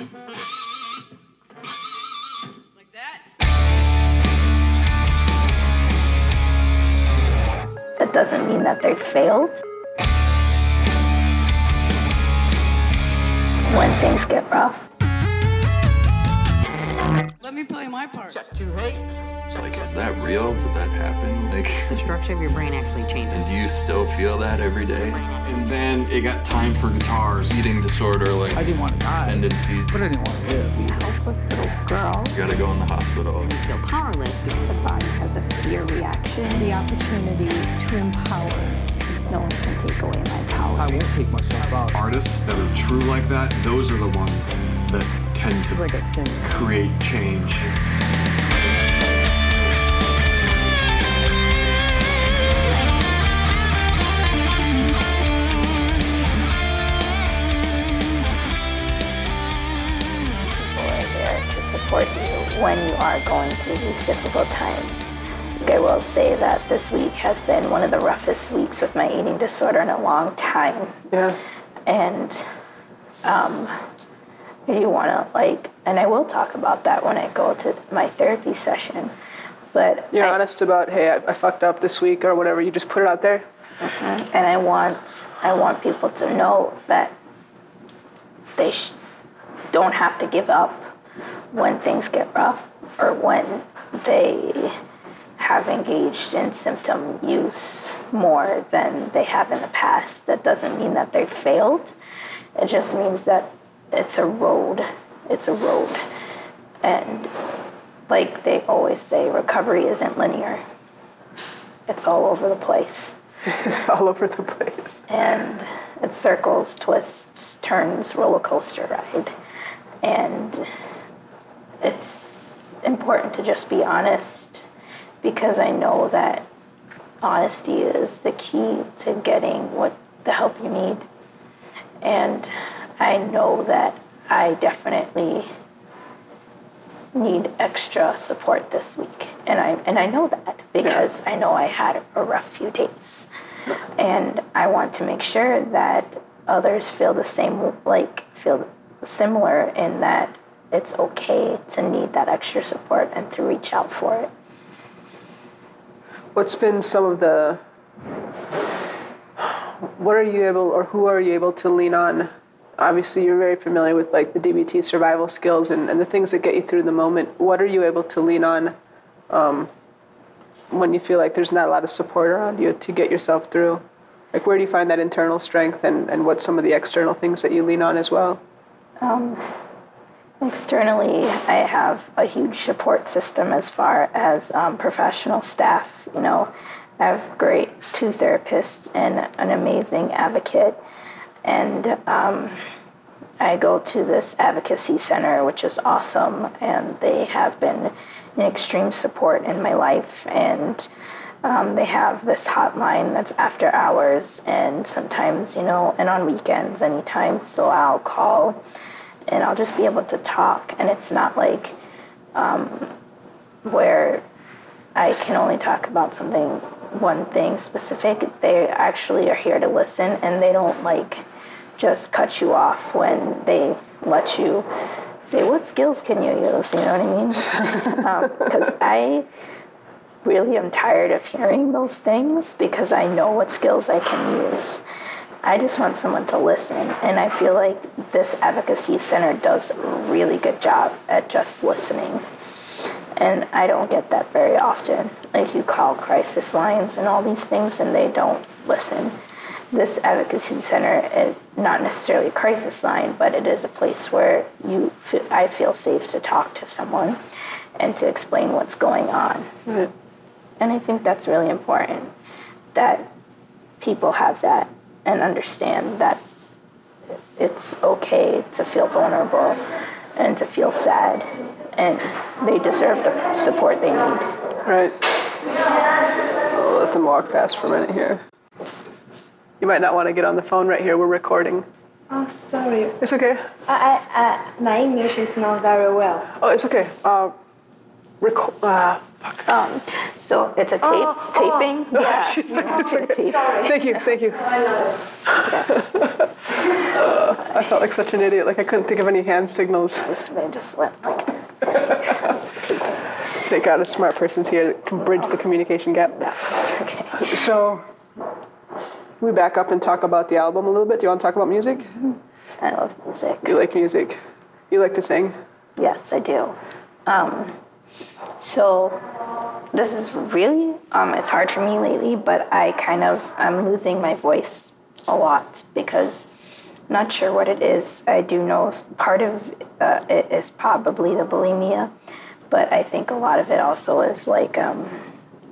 Like that? That doesn't mean that they failed. When things get rough, Let me play my part. Check two, hey. Check Like, is that real? Did that happen? Like, the structure of your brain actually changes. and do you still feel that every day? And then it got time for guitars. Eating disorder, like I didn't want to die, tendencies. but I didn't want to live. either. helpless little girl, You gotta go in the hospital. You feel powerless. Because the body has a fear reaction. the opportunity to empower. No one can take away my power. I won't take myself out. Artists that are true like that, those are the ones that tend to Like a sin. create change. Support you when you are going through these difficult times. I will say that this week has been one of the roughest weeks with my eating disorder in a long time. Yeah. and um, you want to like and i will talk about that when i go to my therapy session but You're I, honest about, hey, I, I fucked up this week or whatever. You just put it out there. and i want i want people to know that they sh- don't have to give up when things get rough or when they have engaged in symptom use more than they have in the past. That doesn't mean that they've failed. It just means that it's a road. It's a road. And like they always say recovery isn't linear. It's all over the place. It's all over the place. and it circles, twists, turns, roller coaster ride. And it's important to just be honest because I know that honesty is the key to getting what the help you need. And I know that I definitely need extra support this week. And I and I know that because I know I had a rough few days. And I want to make sure that others feel the same like feel similar in that it's okay to need that extra support and to reach out for it. What's been some of the. What are you able, or who are you able to lean on? Obviously, you're very familiar with like the DBT survival skills and, and the things that get you through the moment. What are you able to lean on um, when you feel like there's not a lot of support around you to get yourself through? Like, where do you find that internal strength, and, and what's some of the external things that you lean on as well? Externally, I have a huge support system as far as um, professional staff. You know, I have great two therapists and an amazing advocate. And um, I go to this advocacy center, which is awesome, and they have been an extreme support in my life. And um, they have this hotline that's after hours, and sometimes, you know, and on weekends, anytime. So I'll call and I'll just be able to talk. And it's not like um, where I can only talk about something, one thing specific. They actually are here to listen and they don't like just cut you off when they let you say, What skills can you use? You know what I mean? Because I really am tired of hearing those things because I know what skills I can use. I just want someone to listen, and I feel like this advocacy center does a really good job at just listening. And I don't get that very often. Like you call crisis lines and all these things, and they don't listen. This advocacy center is not necessarily a crisis line, but it is a place where you, fe- I feel safe to talk to someone and to explain what's going on. And I think that's really important that people have that and understand that it's okay to feel vulnerable and to feel sad, and they deserve the support they need. Right. I'll let them walk past for a minute here. You might not want to get on the phone right here. We're recording. Oh, sorry. It's okay. I, I, I, my English is not very well. Oh, it's okay. Uh, reco- uh, fuck. Um, so it's a tape Oh, taping. Yeah, she's you like, want it's you to okay. tape. Thank you, thank you. I felt like such an idiot. Like I couldn't think of any hand signals. I just went like, Thank God a smart person's here that can bridge the communication gap. okay. So, we back up and talk about the album a little bit. Do you want to talk about music? I love music. You like music. You like to sing. Yes, I do. Um, so this is really um, it's hard for me lately, but I kind of I'm losing my voice a lot because I'm not sure what it is. I do know part of uh, it is probably the bulimia, but I think a lot of it also is like um,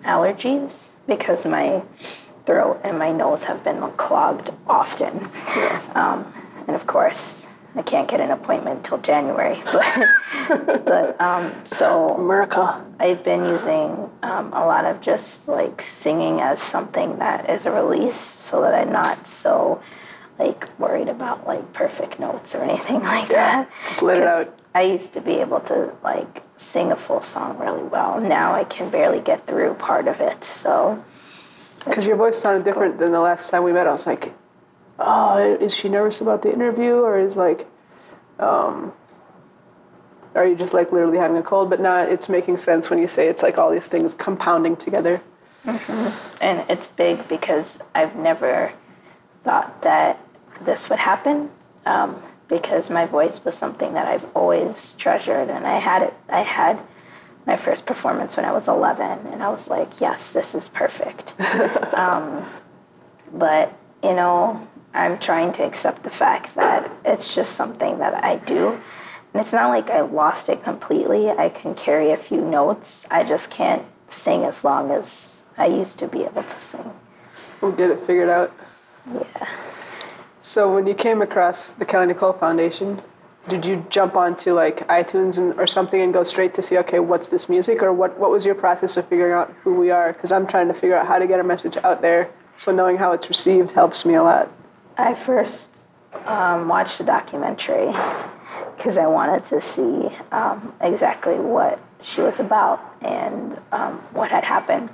allergies because my throat and my nose have been clogged often. Um, and of course, I can't get an appointment till January. But, but um, so America. I've been using um, a lot of just like singing as something that is a release so that I'm not so like worried about like perfect notes or anything like that. just let it out. I used to be able to like sing a full song really well. Now I can barely get through part of it. So Because your voice sounded different than the last time we met. I was like, oh, is she nervous about the interview? Or is like, um, are you just like literally having a cold? But not, it's making sense when you say it's like all these things compounding together. and it's big because I've never thought that this would happen um, because my voice was something that I've always treasured, and I had it. I had my first performance when I was 11, and I was like, "Yes, this is perfect." um, but you know, I'm trying to accept the fact that it's just something that I do. And it's not like I lost it completely. I can carry a few notes. I just can't sing as long as I used to be able to sing. We'll get it figured out. Yeah. So when you came across the Kelly Nicole Foundation, did you jump onto like iTunes and, or something and go straight to see, okay, what's this music? Or what, what was your process of figuring out who we are? Because I'm trying to figure out how to get a message out there. So knowing how it's received helps me a lot. I first um, watched a documentary because I wanted to see um, exactly what she was about and um, what had happened.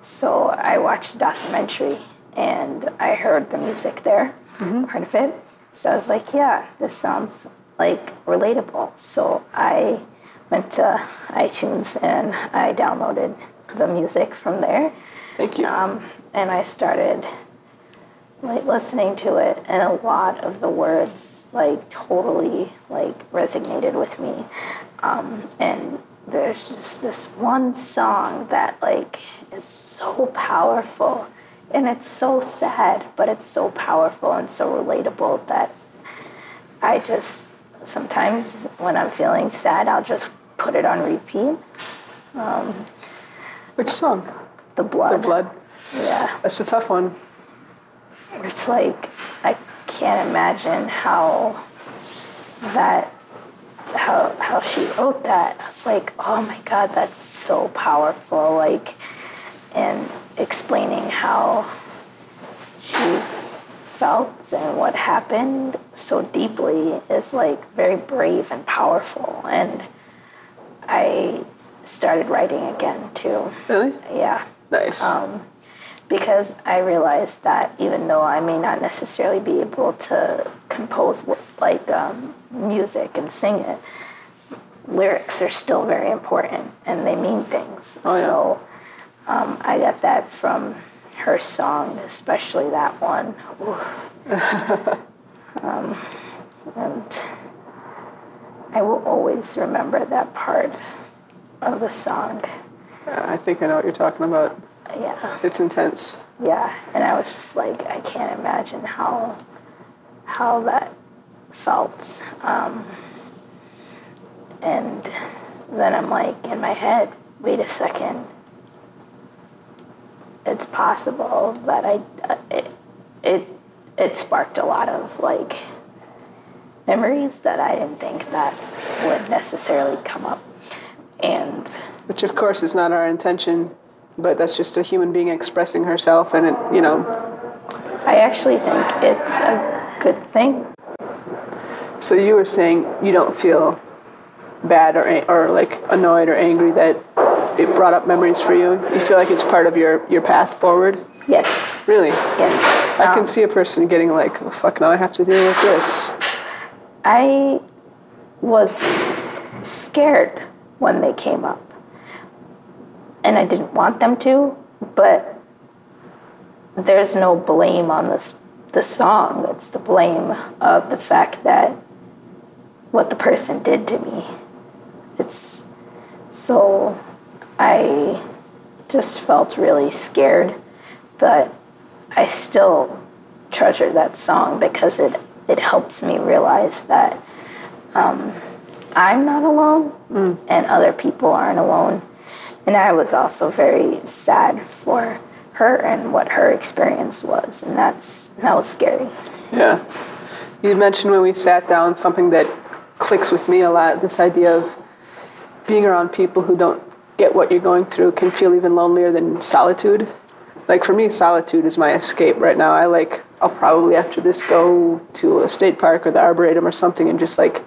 So I watched the documentary and I heard the music there, part of it. So I was like, yeah, this sounds like relatable. So I went to iTunes and I downloaded the music from there. Thank you. Um, and I started like listening to it, and a lot of the words like totally like resonated with me. Um, and there's just this one song that like is so powerful, and it's so sad, but it's so powerful and so relatable that I just sometimes when I'm feeling sad, I'll just put it on repeat. um, Which song? The blood. The Blood. Yeah. That's a tough one. It's like I can't imagine how that how how she wrote that. I was like, oh my god, that's so powerful. Like, and explaining how she felt and what happened so deeply is like very brave and powerful. And I started writing again too. Really? Yeah Nice. Um, because I realized that even though I may not necessarily be able to compose like um, music and sing it, lyrics are still very important and they mean things. Oh, yeah. So um, I got that from her song, especially that one. Um, and I will always remember that part of the song. I think I know what you're talking about. Yeah. It's intense. Yeah, and I was just like, I can't imagine how how that felt. Um, and then I'm like in my head, wait a second. It's possible that I uh, it it it sparked a lot of like memories that I didn't think that would necessarily come up. And Which, of course, is not our intention, but that's just a human being expressing herself, and it, you know. I actually think it's a good thing So you were saying you don't feel bad or or like annoyed or angry that it brought up memories for you. You feel like it's part of your your path forward. Yes, Really, yes. I can Um, see a person getting like, oh, "Fuck, now I have to deal with this." I was scared when they came up. And I didn't want them to, but there's no blame on this the song. It's the blame of the fact that what the person did to me. It's so I just felt really scared, but I still treasure that song because it it helps me realize that um, I'm not alone and other people aren't alone. And I was also very sad for her and what her experience was, and that's that was scary. Yeah. You mentioned when we sat down something that clicks with me a lot this idea of being around people who don't get what you're going through can feel even lonelier than solitude. Like for me, solitude is my escape right now. I like, I'll probably after this go to a state park or the Arboretum or something and just like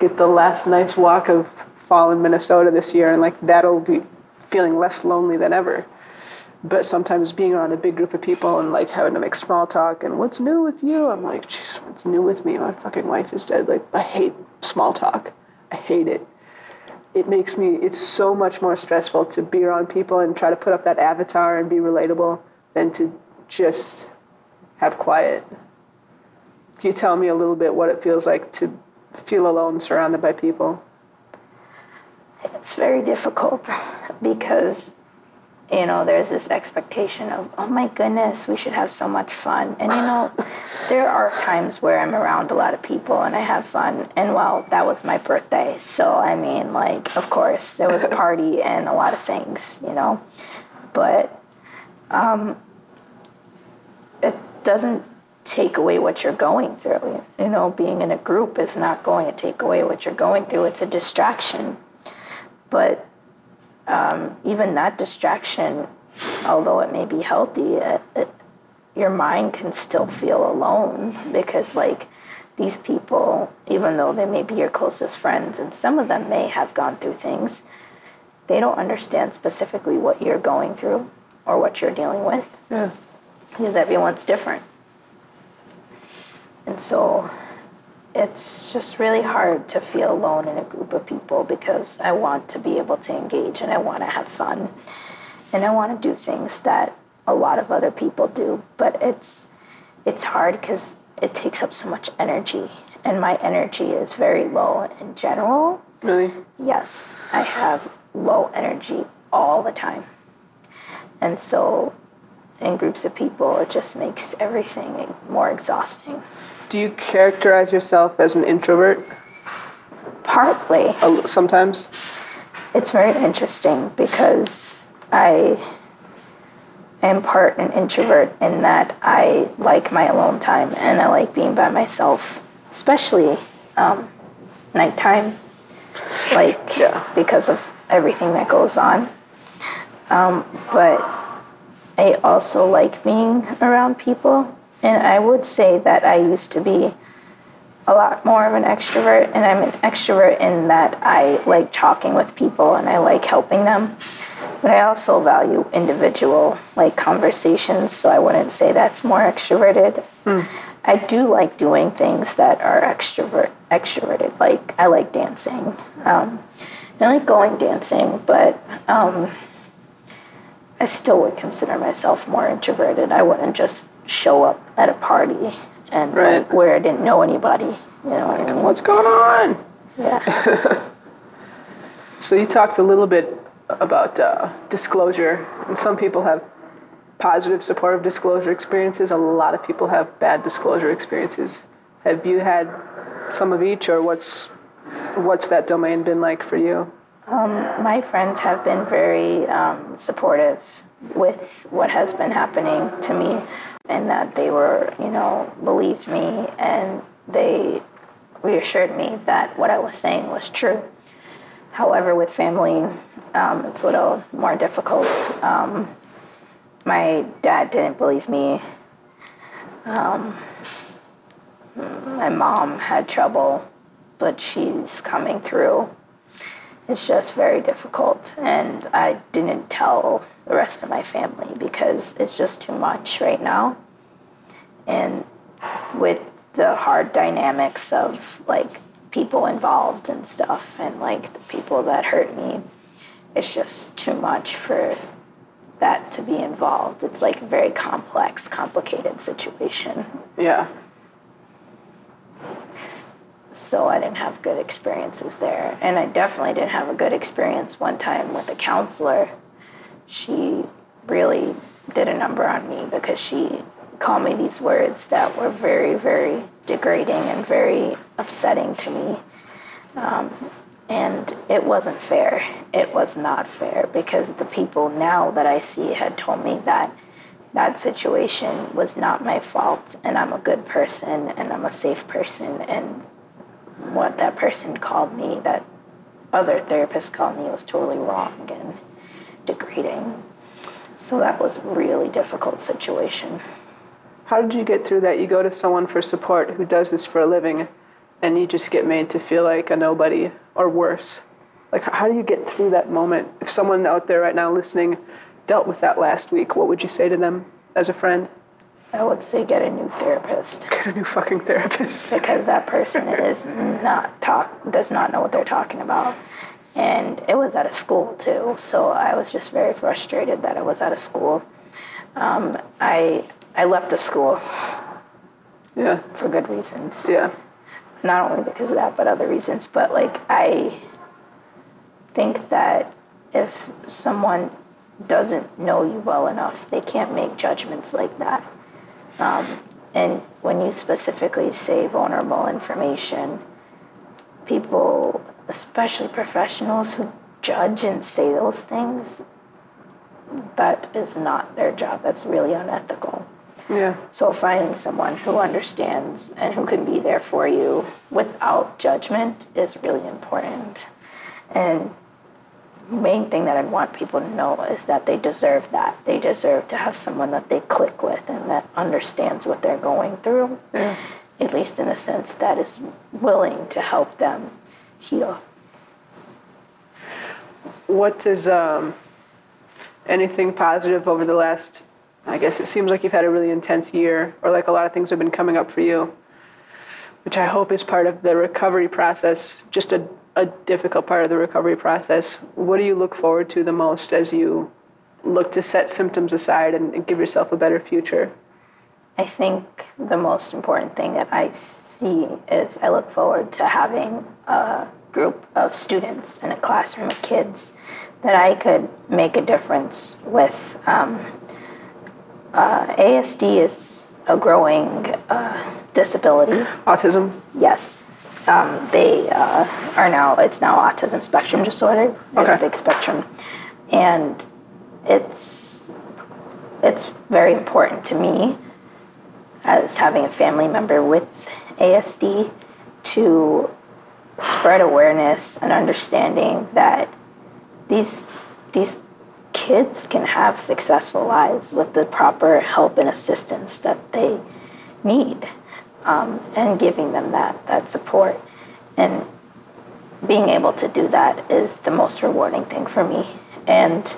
get the last nice walk of fall in Minnesota this year and like that'll be feeling less lonely than ever. But sometimes being around a big group of people and like having to make small talk and what's new with you? I'm like jeez what's new with me? My fucking wife is dead. Like i hate small talk. I hate it. It makes me it's so much more stressful to be around people and try to put up that avatar and be relatable than to just have quiet. Can you tell me a little bit what it feels like to feel alone surrounded by people It's very difficult because you know there's this expectation of oh my goodness we should have so much fun. And you know there are times where i'm around a lot of people and i have fun. And well that was my birthday. So i mean like of course there was a party and a lot of things you know? But um, it doesn't take away what you're going through. You know being in a group is not going to take away what you're going through. It's a distraction but um, even that distraction, although it may be healthy, it, it, your mind can still feel alone because, like, these people, even though they may be your closest friends, and some of them may have gone through things, they don't understand specifically what you're going through or what you're dealing with yeah because everyone's different. And so it's just really hard to feel alone in a group of people because I want to be able to engage and I want to have fun and I want to do things that a lot of other people do, but it's it's hard cuz it takes up so much energy and my energy is very low in general. really Yes, I have low energy all the time. And so in groups of people it just makes everything more exhausting. Do you characterize yourself as an introvert Partly a l- sometimes it's very interesting because I am part an introvert in that I like my alone time and I like being by myself, especially um, nighttime, like Yeah. because of everything that goes on. Um, but I also like being around people, and I would say that I used to be a lot more of an extrovert, and I'm an extrovert in that I like talking with people and I like helping them. But I also value individual like conversations, so I wouldn't say that's more extroverted. I do like doing things that are extrovert extroverted. Like I like dancing. Um, I like going dancing, but um, I still would consider myself more introverted. I wouldn't just show up at a party and Right. like, where I didn't know anybody. You know what I mean? what's going on Yeah. So you talked a little bit about uh, disclosure, and some people have positive, supportive disclosure experiences. A lot of people have bad disclosure experiences. Have you had some of each, or what's what's that domain been like for you? My friends have been very um, supportive with what has been happening to me, and that they were, you know, believed me and they reassured me that what I was saying was true. However, with family, um, it's a little more difficult. Um, my dad didn't believe me. Um, my mom had trouble, but she's coming through. It's just very difficult, and I didn't tell the rest of my family because it's just too much right now. And with the hard dynamics of like people involved and stuff and like the people that hurt me it's just too much for that to be involved it's like a very complex complicated situation Yeah. So I didn't have good experiences there. And I definitely didn't have a good experience one time with a counselor. She really did a number on me because she called me these words that were very, very degrading and very upsetting to me. Um, and it wasn't fair. It was not fair because the people now that I see had told me that that situation was not my fault and I'm a good person and I'm a safe person and what that person called me, that other therapist called me, was totally wrong and degrading. So that was a really difficult situation. How did you get through that? You go to someone for support who does this for a living, and you just get made to feel like a nobody or worse. Like, how do you get through that moment? If someone out there right now listening dealt with that last week, what would you say to them as a friend? I would say get a new therapist Get a new fucking therapist. because that person is not talk does not know what they're talking about. And it was at a school too, so I was just very frustrated that I was at a school. Um, I I left the school Yeah, for good reasons. yeah, not only because of that, but other reasons. But like, I think that if someone doesn't know you well enough, they can't make judgments like that. Um, and when you specifically say vulnerable information, people, especially professionals who judge and say those things, that is not their job. That's really unethical. yeah. So finding someone who understands and who can be there for you without judgment is really important. And main thing that I'd want people to know is that they deserve that. They deserve to have someone that they click with and that understands what they're going through. At least in a sense that is willing to help them heal. What is um, anything positive over the last? I guess it seems like you've had a really intense year, or like a lot of things have been coming up for you, which I hope is part of the recovery process. Just a, a difficult part of the recovery process. What do you look forward to the most as you look to set symptoms aside and, and give yourself a better future? I think the most important thing that I see is I look forward to having a group of students in a classroom of kids that I could make a difference with. Um, uh, ASD is a growing uh, disability. Autism. Yes. Um, they uh, are now, it's now autism spectrum disorder. There's Okay. a big spectrum. And it's, it's very important to me as having a family member with ASD to spread awareness and understanding that these, these kids can have successful lives with the proper help and assistance that they need um, and giving them that that support. And being able to do that is the most rewarding thing for me. And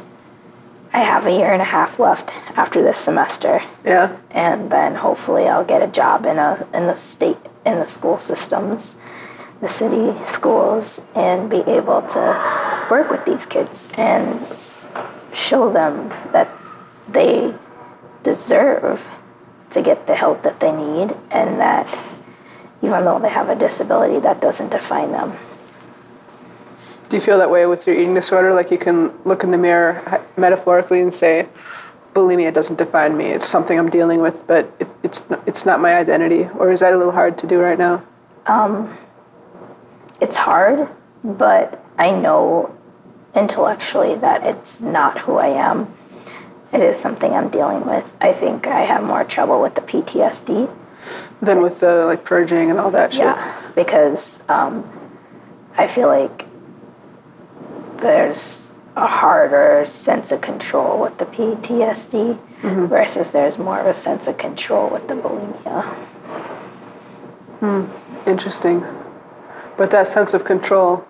i have a year and a half left after this semester. Yeah. and then hopefully i'll get a job in a in the state in the school systems the city schools and be able to work with these kids and show them that they deserve to get the help that they need and that even though they have a disability that doesn't define them Do you feel that way with your eating disorder? Like you can look in the mirror metaphorically and say, bulimia doesn't define me. It's something I'm dealing with, but it, it's, it's not my identity. Or is that a little hard to do right now? Um, it's hard but i know intellectually that it's not who i am it is something i'm dealing with i think i have more trouble with the ptsd Than with the like purging and all that shit. Yeah, because um, I feel like there's a harder sense of control with the PTSD versus there's more of a sense of control with the bulimia. Hmm. Interesting. But that sense of control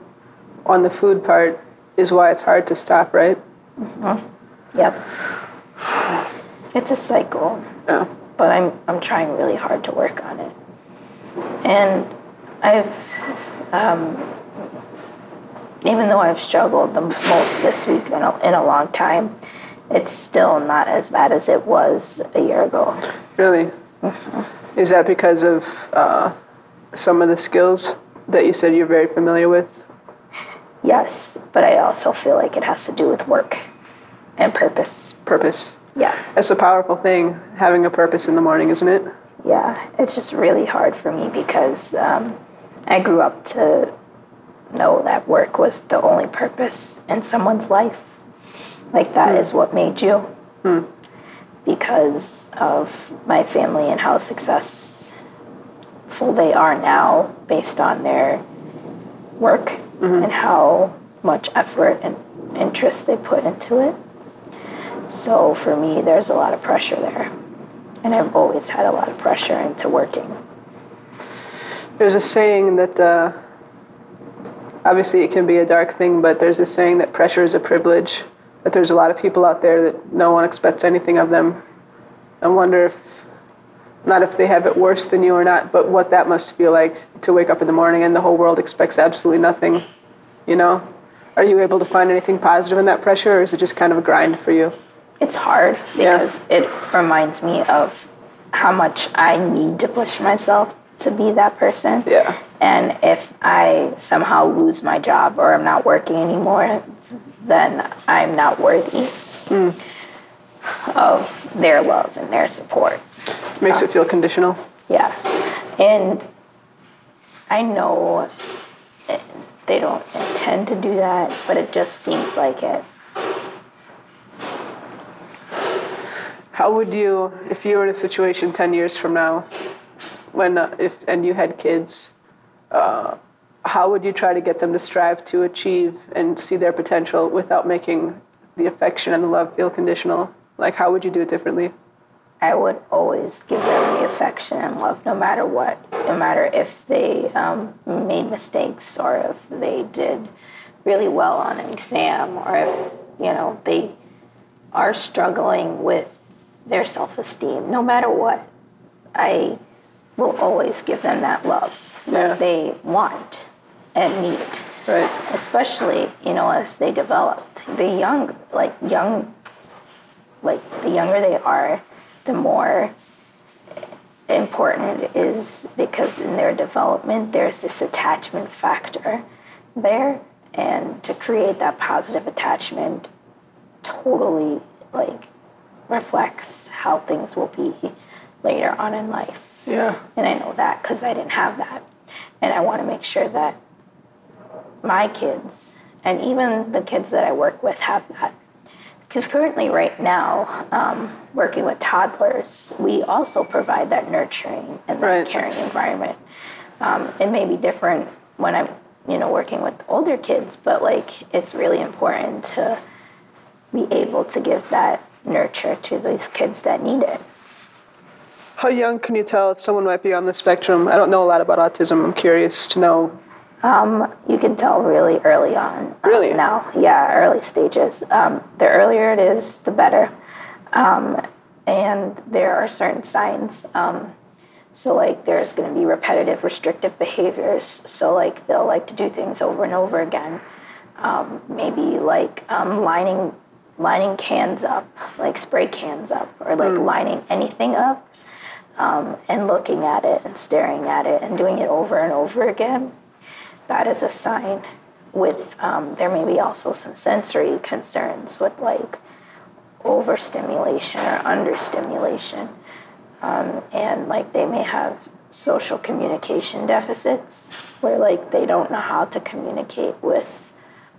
on the food part is why it's hard to stop, right? Yep. It's a cycle, Yeah. but I'm I'm trying really hard to work on it. And I've, um, even though I've struggled the most this week in a, in a long time, it's still not as bad as it was a year ago. Really? Is that because of uh, some of the skills that you said you're very familiar with? Yes, but I also feel like it has to do with work and purpose. Purpose. Yeah, That's a powerful thing, having a purpose in the morning, isn't it? yeah. It's just really hard for me because um, I grew up to know that work was the only purpose in someone's life. Like that hmm. is what made you. Hmm. Because of my family and how successful they are now based on their work mm-hmm. and how much effort and interest they put into it. So for me, there's a lot of pressure there. And I've always had a lot of pressure into working. There's a saying that uh, obviously it can be a dark thing, but there's a saying that pressure is a privilege. That there's a lot of people out there that no one expects anything of them. I wonder if, not if they have it worse than you or not, but what that must feel like to wake up in the morning and the whole world expects absolutely nothing. You know? Are you able to find anything positive in that pressure, or is it just kind of a grind for you? It's hard Yeah. because it reminds me of how much I need to push myself to be that person. Yeah. And if I somehow lose my job or I'm not working anymore, then I'm not worthy hmm. of their love and their support. Makes it um, feel conditional. Yeah. And I know they don't intend to do that, but it just seems like it. How would you, if you were in a situation 10 years from now, when, uh, if, and you had kids, uh, how would you try to get them to strive to achieve and see their potential without making the affection and the love feel conditional? Like, how would you do it differently? I would always give them the affection and love no matter what, no matter if they um, made mistakes or if they did really well on an exam or if, you know, they are struggling with their self esteem. No matter what, I will always give them that love Yeah. that they want and need Right. especially you know as they develop the young like young like the younger they are the more important it is because in their development there's this attachment factor there and to create that positive attachment totally like reflects how things will be later on in life Yeah. and I know that because I didn't have that. And I want to make sure that my kids and even the kids that I work with have that. Because currently, right now, um, working with toddlers, we also provide that nurturing and that Right. caring environment. Um, it may be different when I'm, you know, working with older kids, but like it's really important to be able to give that nurture to these kids that need it. How young can you tell if someone might be on the spectrum? I don't know a lot about autism. I'm curious to know. Um, you can tell really early on. um, Really? now, yeah, early stages. Um, the earlier it is, the better. Um, and there are certain signs. Um, so, like, there's going to be repetitive, restrictive behaviors. So, like, they'll like to do things over and over again. Um, maybe like um, lining lining cans up, like spray cans up, or like lining anything up, um, and looking at it and staring at it and doing it over and over again that is a sign with um, there may be also some sensory concerns with like overstimulation or understimulation um, and like they may have social communication deficits where like they don't know how to communicate with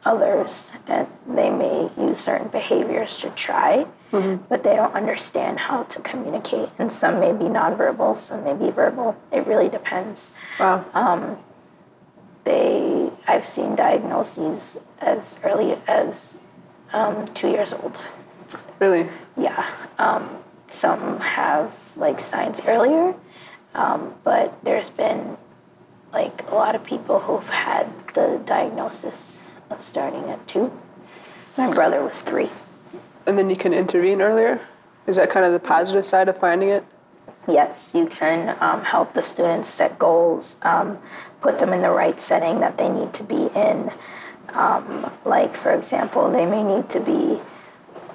others and they may use certain behaviors to try but they don't understand how to communicate and some may be nonverbal some may be verbal it really depends Wow. they I've seen diagnoses as early as um, two years old. really? Yeah, um, some have like signs earlier, um, but there's been like a lot of people who've had the diagnosis starting at two. My brother was three. And then you can intervene earlier? Is that kind of the positive side of finding it? yes, you can um, help the students set goals, um, put them in the right setting that they need to be in. Um, like, for example, they may need to be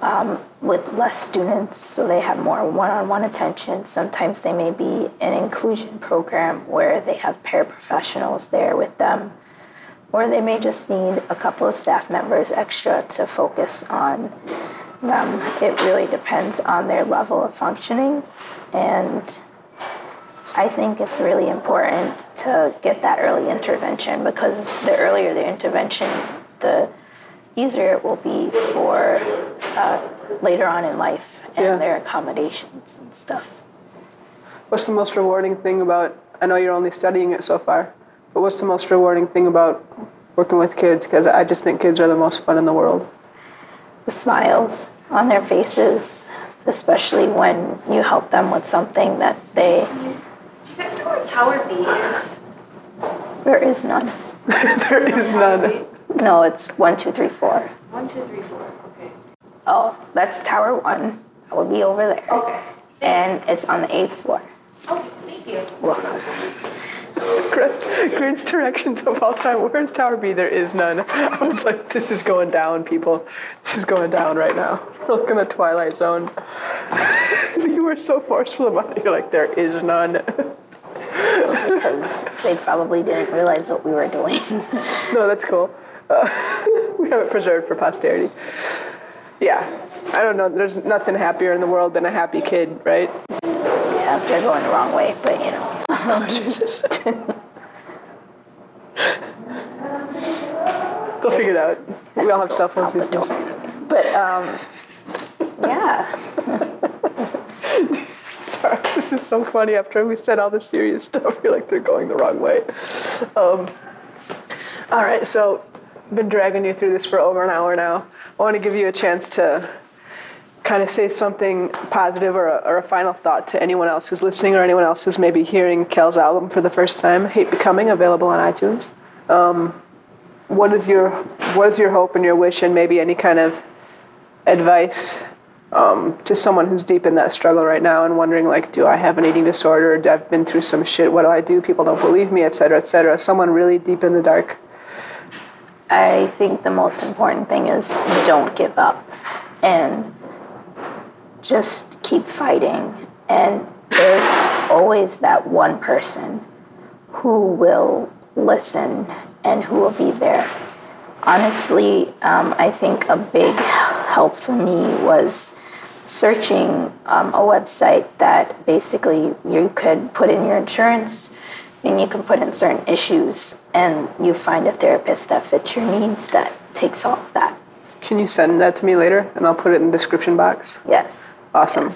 um, with less students so they have more one on one attention. Sometimes they may be an inclusion program where they have paraprofessionals there with them. Or they may just need a couple of staff members extra to focus on them. It really depends on their level of functioning. And I think it's really important to get that early intervention because the earlier the intervention, the easier it will be for uh, later on in life and Yeah. their accommodations and stuff. What's the most rewarding thing about? I know you're only studying it so far, what's the most rewarding thing about working with kids? Because I just think kids are the most fun in the world. The smiles on their faces, especially when you help them with something that they. Do you guys know where Tower B is? There is none. there is none. No, it's one, two, three, four. One, two, three, four. Okay. Oh, that's Tower One. That would be over there. Okay. And it's on the eighth floor. Okay, thank you. Welcome. Greatest directions of all time. Where's Tower B? There is none. I was like, this is going down, people. This is going down right now. We're like in the Twilight Zone. you were so forceful about it. You're like, there is none. Because they probably didn't realize what we were doing. No, that's cool. Uh, we have it preserved for posterity. Yeah, I don't know. There's nothing happier in the world than a happy kid, right? yeah, they're going the wrong way, but you know. Oh, Jesus. They'll figure it out. We all have cell phones these days. But um, yeah, Sorry, this is so funny. After we said all the serious stuff, you're like, they're going the wrong way. Um, all right, so I've been dragging you through this for over an hour now. I want to give you a chance to kind of say something positive or a, or a final thought to anyone else who's listening or anyone else who's maybe hearing Kel's album for the first time, Hate Becoming, available on iTunes. Um, what is your what is your hope and your wish and maybe any kind of advice um, to someone who's deep in that struggle right now and wondering like do i have an eating disorder? I've been through some shit. What do i do? People don't believe me et cetera et cetera. Someone really deep in the dark. I think the most important thing is don't give up and just keep fighting. And there's always that one person who will listen and who will be there. Honestly, um, I think a big help for me was searching um, a website that basically you could put in your insurance and you can put in certain issues and you find a therapist that fits your needs that takes all of that. can you send that to me later and i'll put it in the description box Yes. Awesome.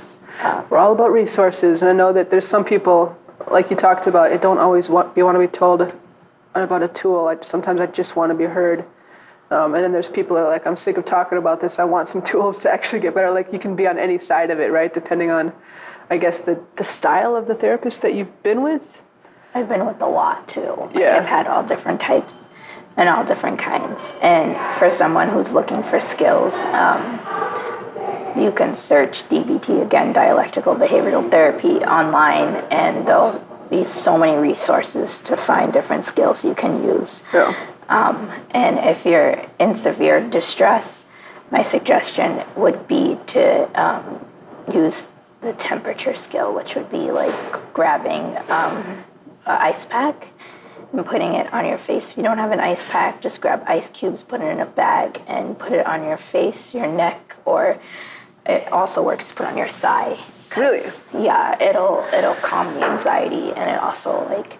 We're all about resources and i know that there's some people like you talked about it don't always want you want to be told about a tool. I, sometimes i just want to be heard. Um, and then there's people that are like i'm sick of talking about this. I want some tools to actually get better. Like you can be on any side of it right? Depending on i guess the, the style of the therapist that you've been with. I've been with a lot too. Like Yeah. I've had all different types and all different kinds. And for someone who's looking for skills, um, you can search DBT again, dialectical behavioral therapy online, and there'll be so many resources to find different skills you can use. yeah Um, and if you're in severe distress, my suggestion would be to um, use the temperature skill, which would be like grabbing um, an ice pack and putting it on your face. If you don't have an ice pack, just grab ice cubes, put it in a bag, and put it on your face, your neck, or it also works to put on your thigh. Really? Yeah, it'll it'll calm the anxiety, and it also like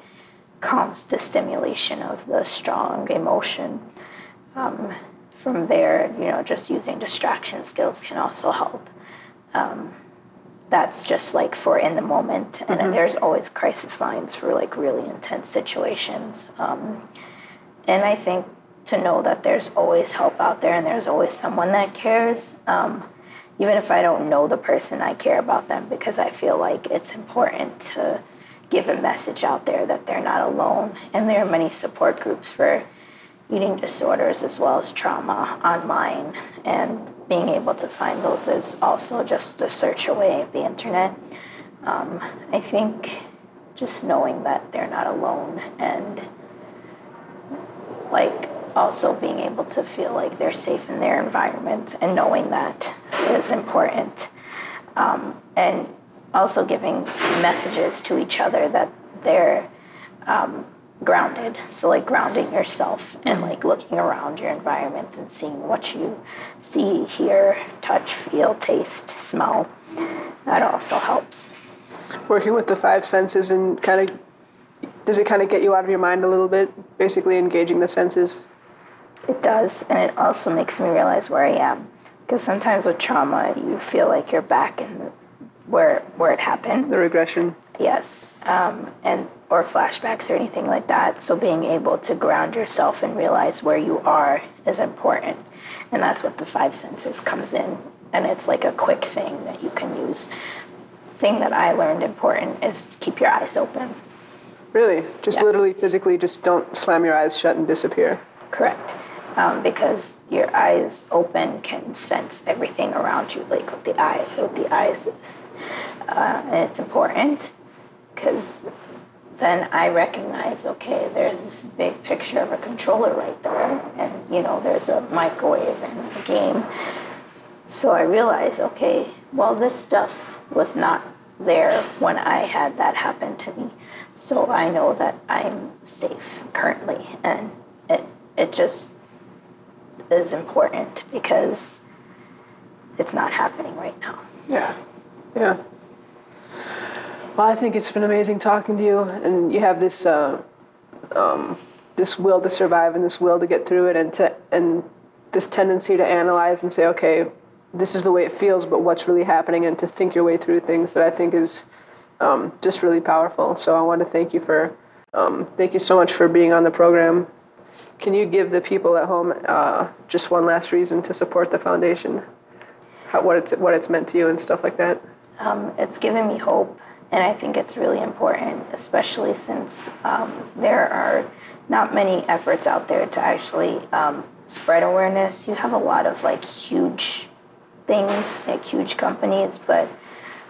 calms the stimulation of the strong emotion. Um, from there, you know, just using distraction skills can also help. Um, that's just like for in the moment, and then there's always crisis lines for like really intense situations. Um, and I think to know that there's always help out there, and there's always someone that cares. Um, even if I don't know the person, I care about them because I feel like it's important to give a message out there that they're not alone. And there are many support groups for eating disorders as well as trauma online. And being able to find those is also just a search away of the internet. um, I think just knowing that they're not alone and like also being able to feel like they're safe in their environment and knowing that is important. Um, and also giving messages to each other that they're um, grounded. So, like grounding yourself and like looking around your environment and seeing what you see, hear, touch, feel, taste, smell. That also helps. Working with the five senses and kind of does it kind of get you out of your mind a little bit? Basically, engaging the senses. It does, and it also makes me realize where I am. Because sometimes with trauma, you feel like you're back in the, where where it happened. The regression. Yes, um, and or flashbacks or anything like that. So being able to ground yourself and realize where you are is important, and that's what the five senses comes in. And it's like a quick thing that you can use. Thing that I learned important is keep your eyes open. Really, just Yes. literally, physically, just don't slam your eyes shut and disappear. Correct. Um, because your eyes open can sense everything around you, like with the eye, with the eyes, uh, and it's important because then I recognize, okay, there's this big picture of a controller right there, and you know, there's a microwave and a game. So I realize, okay, well, this stuff was not there when I had that happen to me. So I know that I'm safe currently, and it it just is important because it's not happening right now. Yeah. Yeah. Well, I think it's been amazing talking to you, and you have this uh, um, this will to survive and this will to get through it, and to and this tendency to analyze and say, okay, this is the way it feels, but what's really happening, and to think your way through things that I think is um, just really powerful. So I want to thank you for um, thank you so much for being on the program. Can you give the people at home uh, just one last reason to support the foundation? How, what it's what it's meant to you and stuff like that. Um, it's given me hope, and I think it's really important, especially since um, there are not many efforts out there to actually um, spread awareness. You have a lot of like huge things, like huge companies, but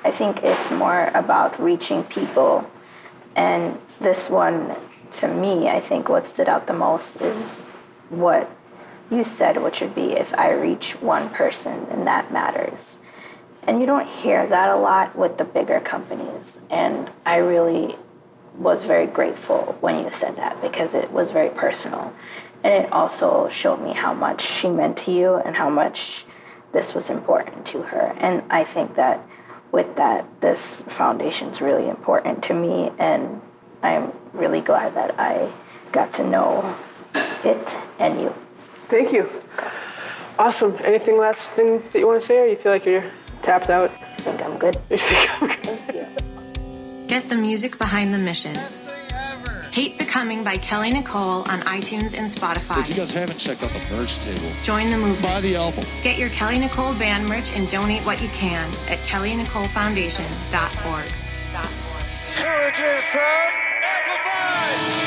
I think it's more about reaching people. And this one, to me, I think what stood out the most is what you said, which would be if I reach one person, then that matters. And you don't hear that a lot with the bigger companies. And I really was very grateful when you said that because it was very personal. And it also showed me how much she meant to you and how much this was important to her. And I think that with that, this foundation is really important to me. And I'm really glad that I got to know it and you. Thank you. Awesome. Anything last thing that you want to say, or you feel like you're tapped out? I think I'm good. You think I'm good? Thank you. Get the music behind the mission. Hate Becoming by Kelly Nicole on iTunes and Spotify. If you guys haven't checked out the merch table, Join the movement. buy the album. Get your Kelly Nicole band merch and donate what you can at kellynicolefoundation.org. Courage is Amplified.